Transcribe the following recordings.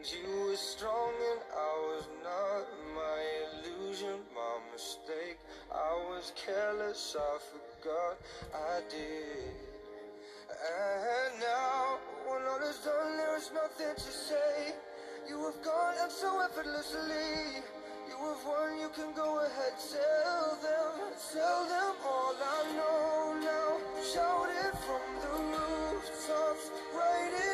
And you were strong and I was not my illusion, my mistake. I was careless, I forgot I did. And now, when all is done, there is nothing to say. You have gone up so effortlessly. You have won, you can go ahead, tell them, tell them all I know now. Shout it from the rooftops, right.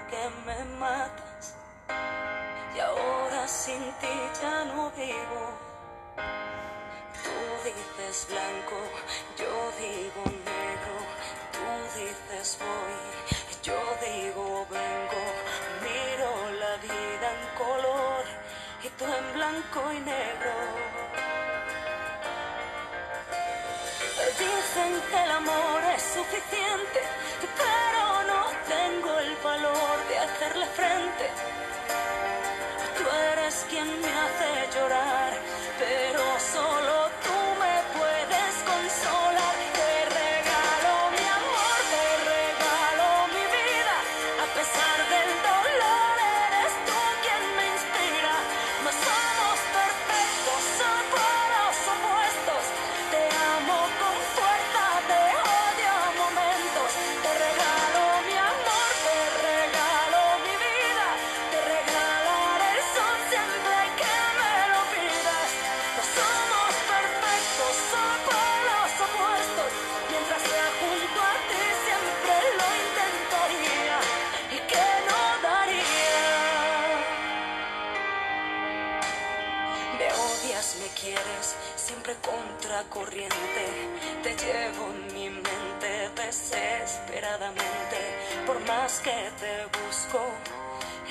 porque me matas y ahora sin ti ya no vivo. Tú dices blanco, yo digo negro, tú dices voy, yo digo vengo, miro la vida en color y tú en blanco y negro. Dicen que el amor es suficiente siempre contracorriente. Te llevo en mi mente desesperadamente. Por más que te busco,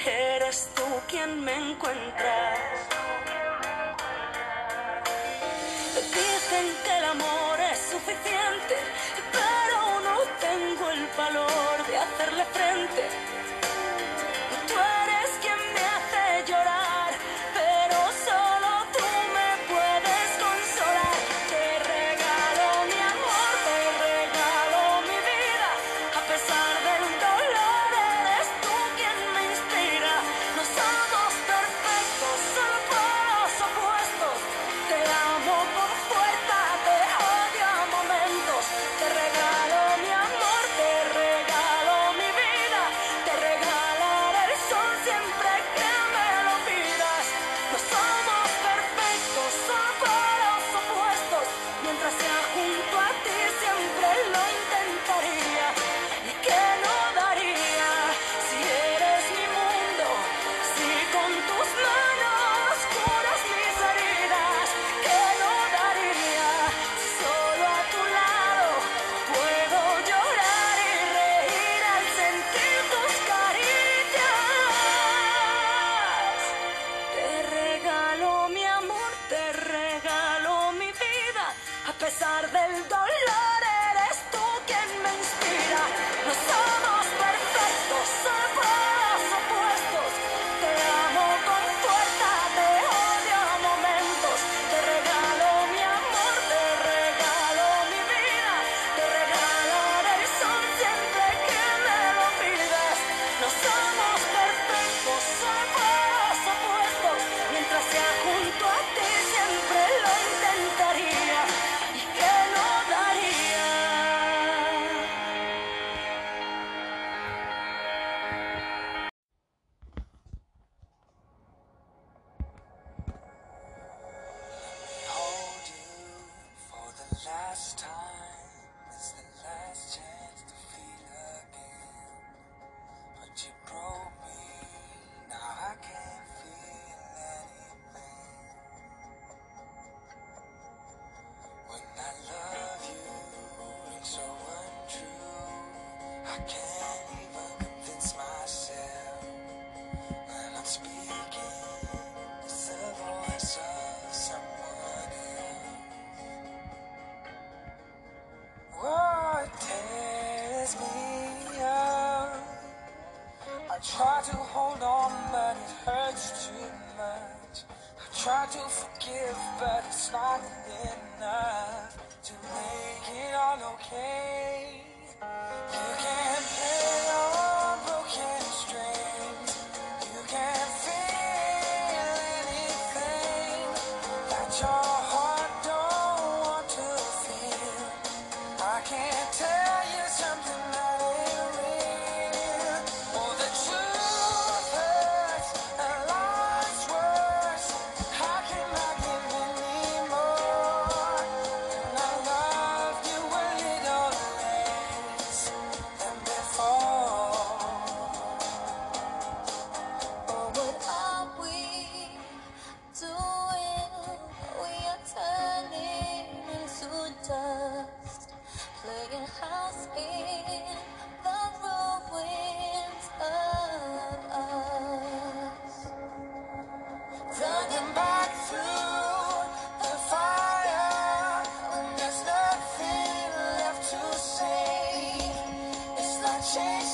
eres tú quien me encuentra. Dicen que el amor es suficiente, pero no tengo el valor de hacerle frente. last time, it's the last chance. hurt too much. I try to forgive, but it's not enough to make it all okay. You can't play on broken strings. You can't feel anything that you're. Shit.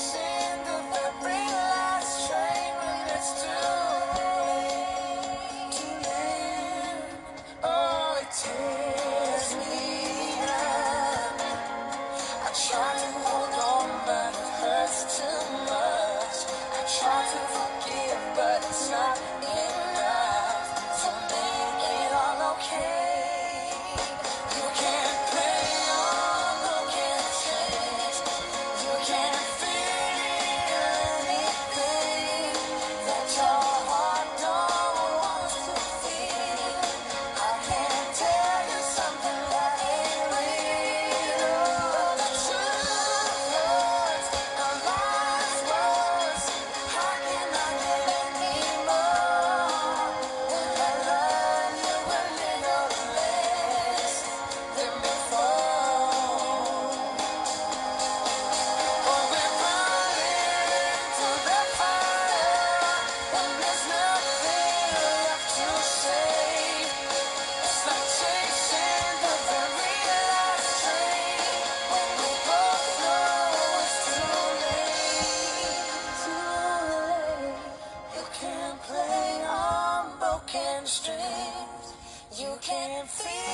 strength you can feel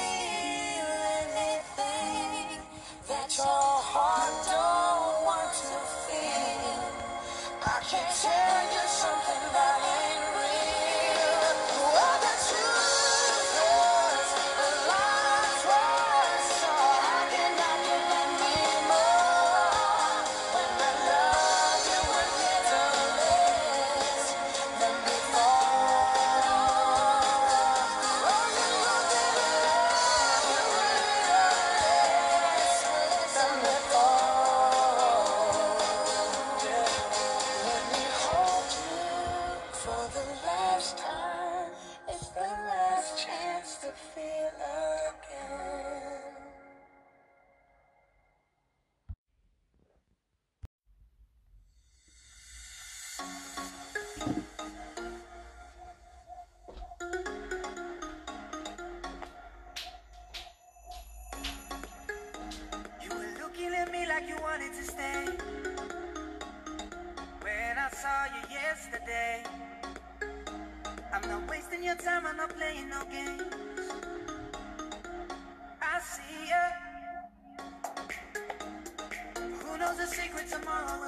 the secret tomorrow.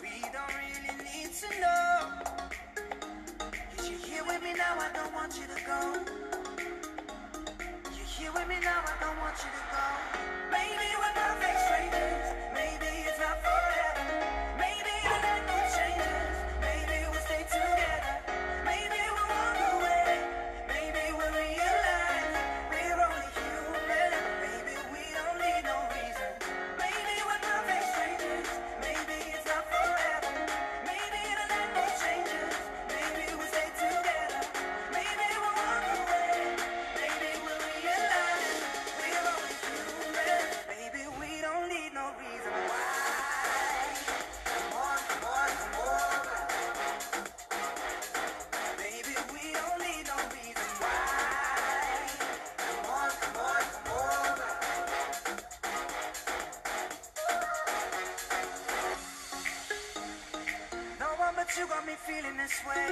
We don't really need to know. Is here with me now? I don't want you to go. You're here with me now? I don't want you to go.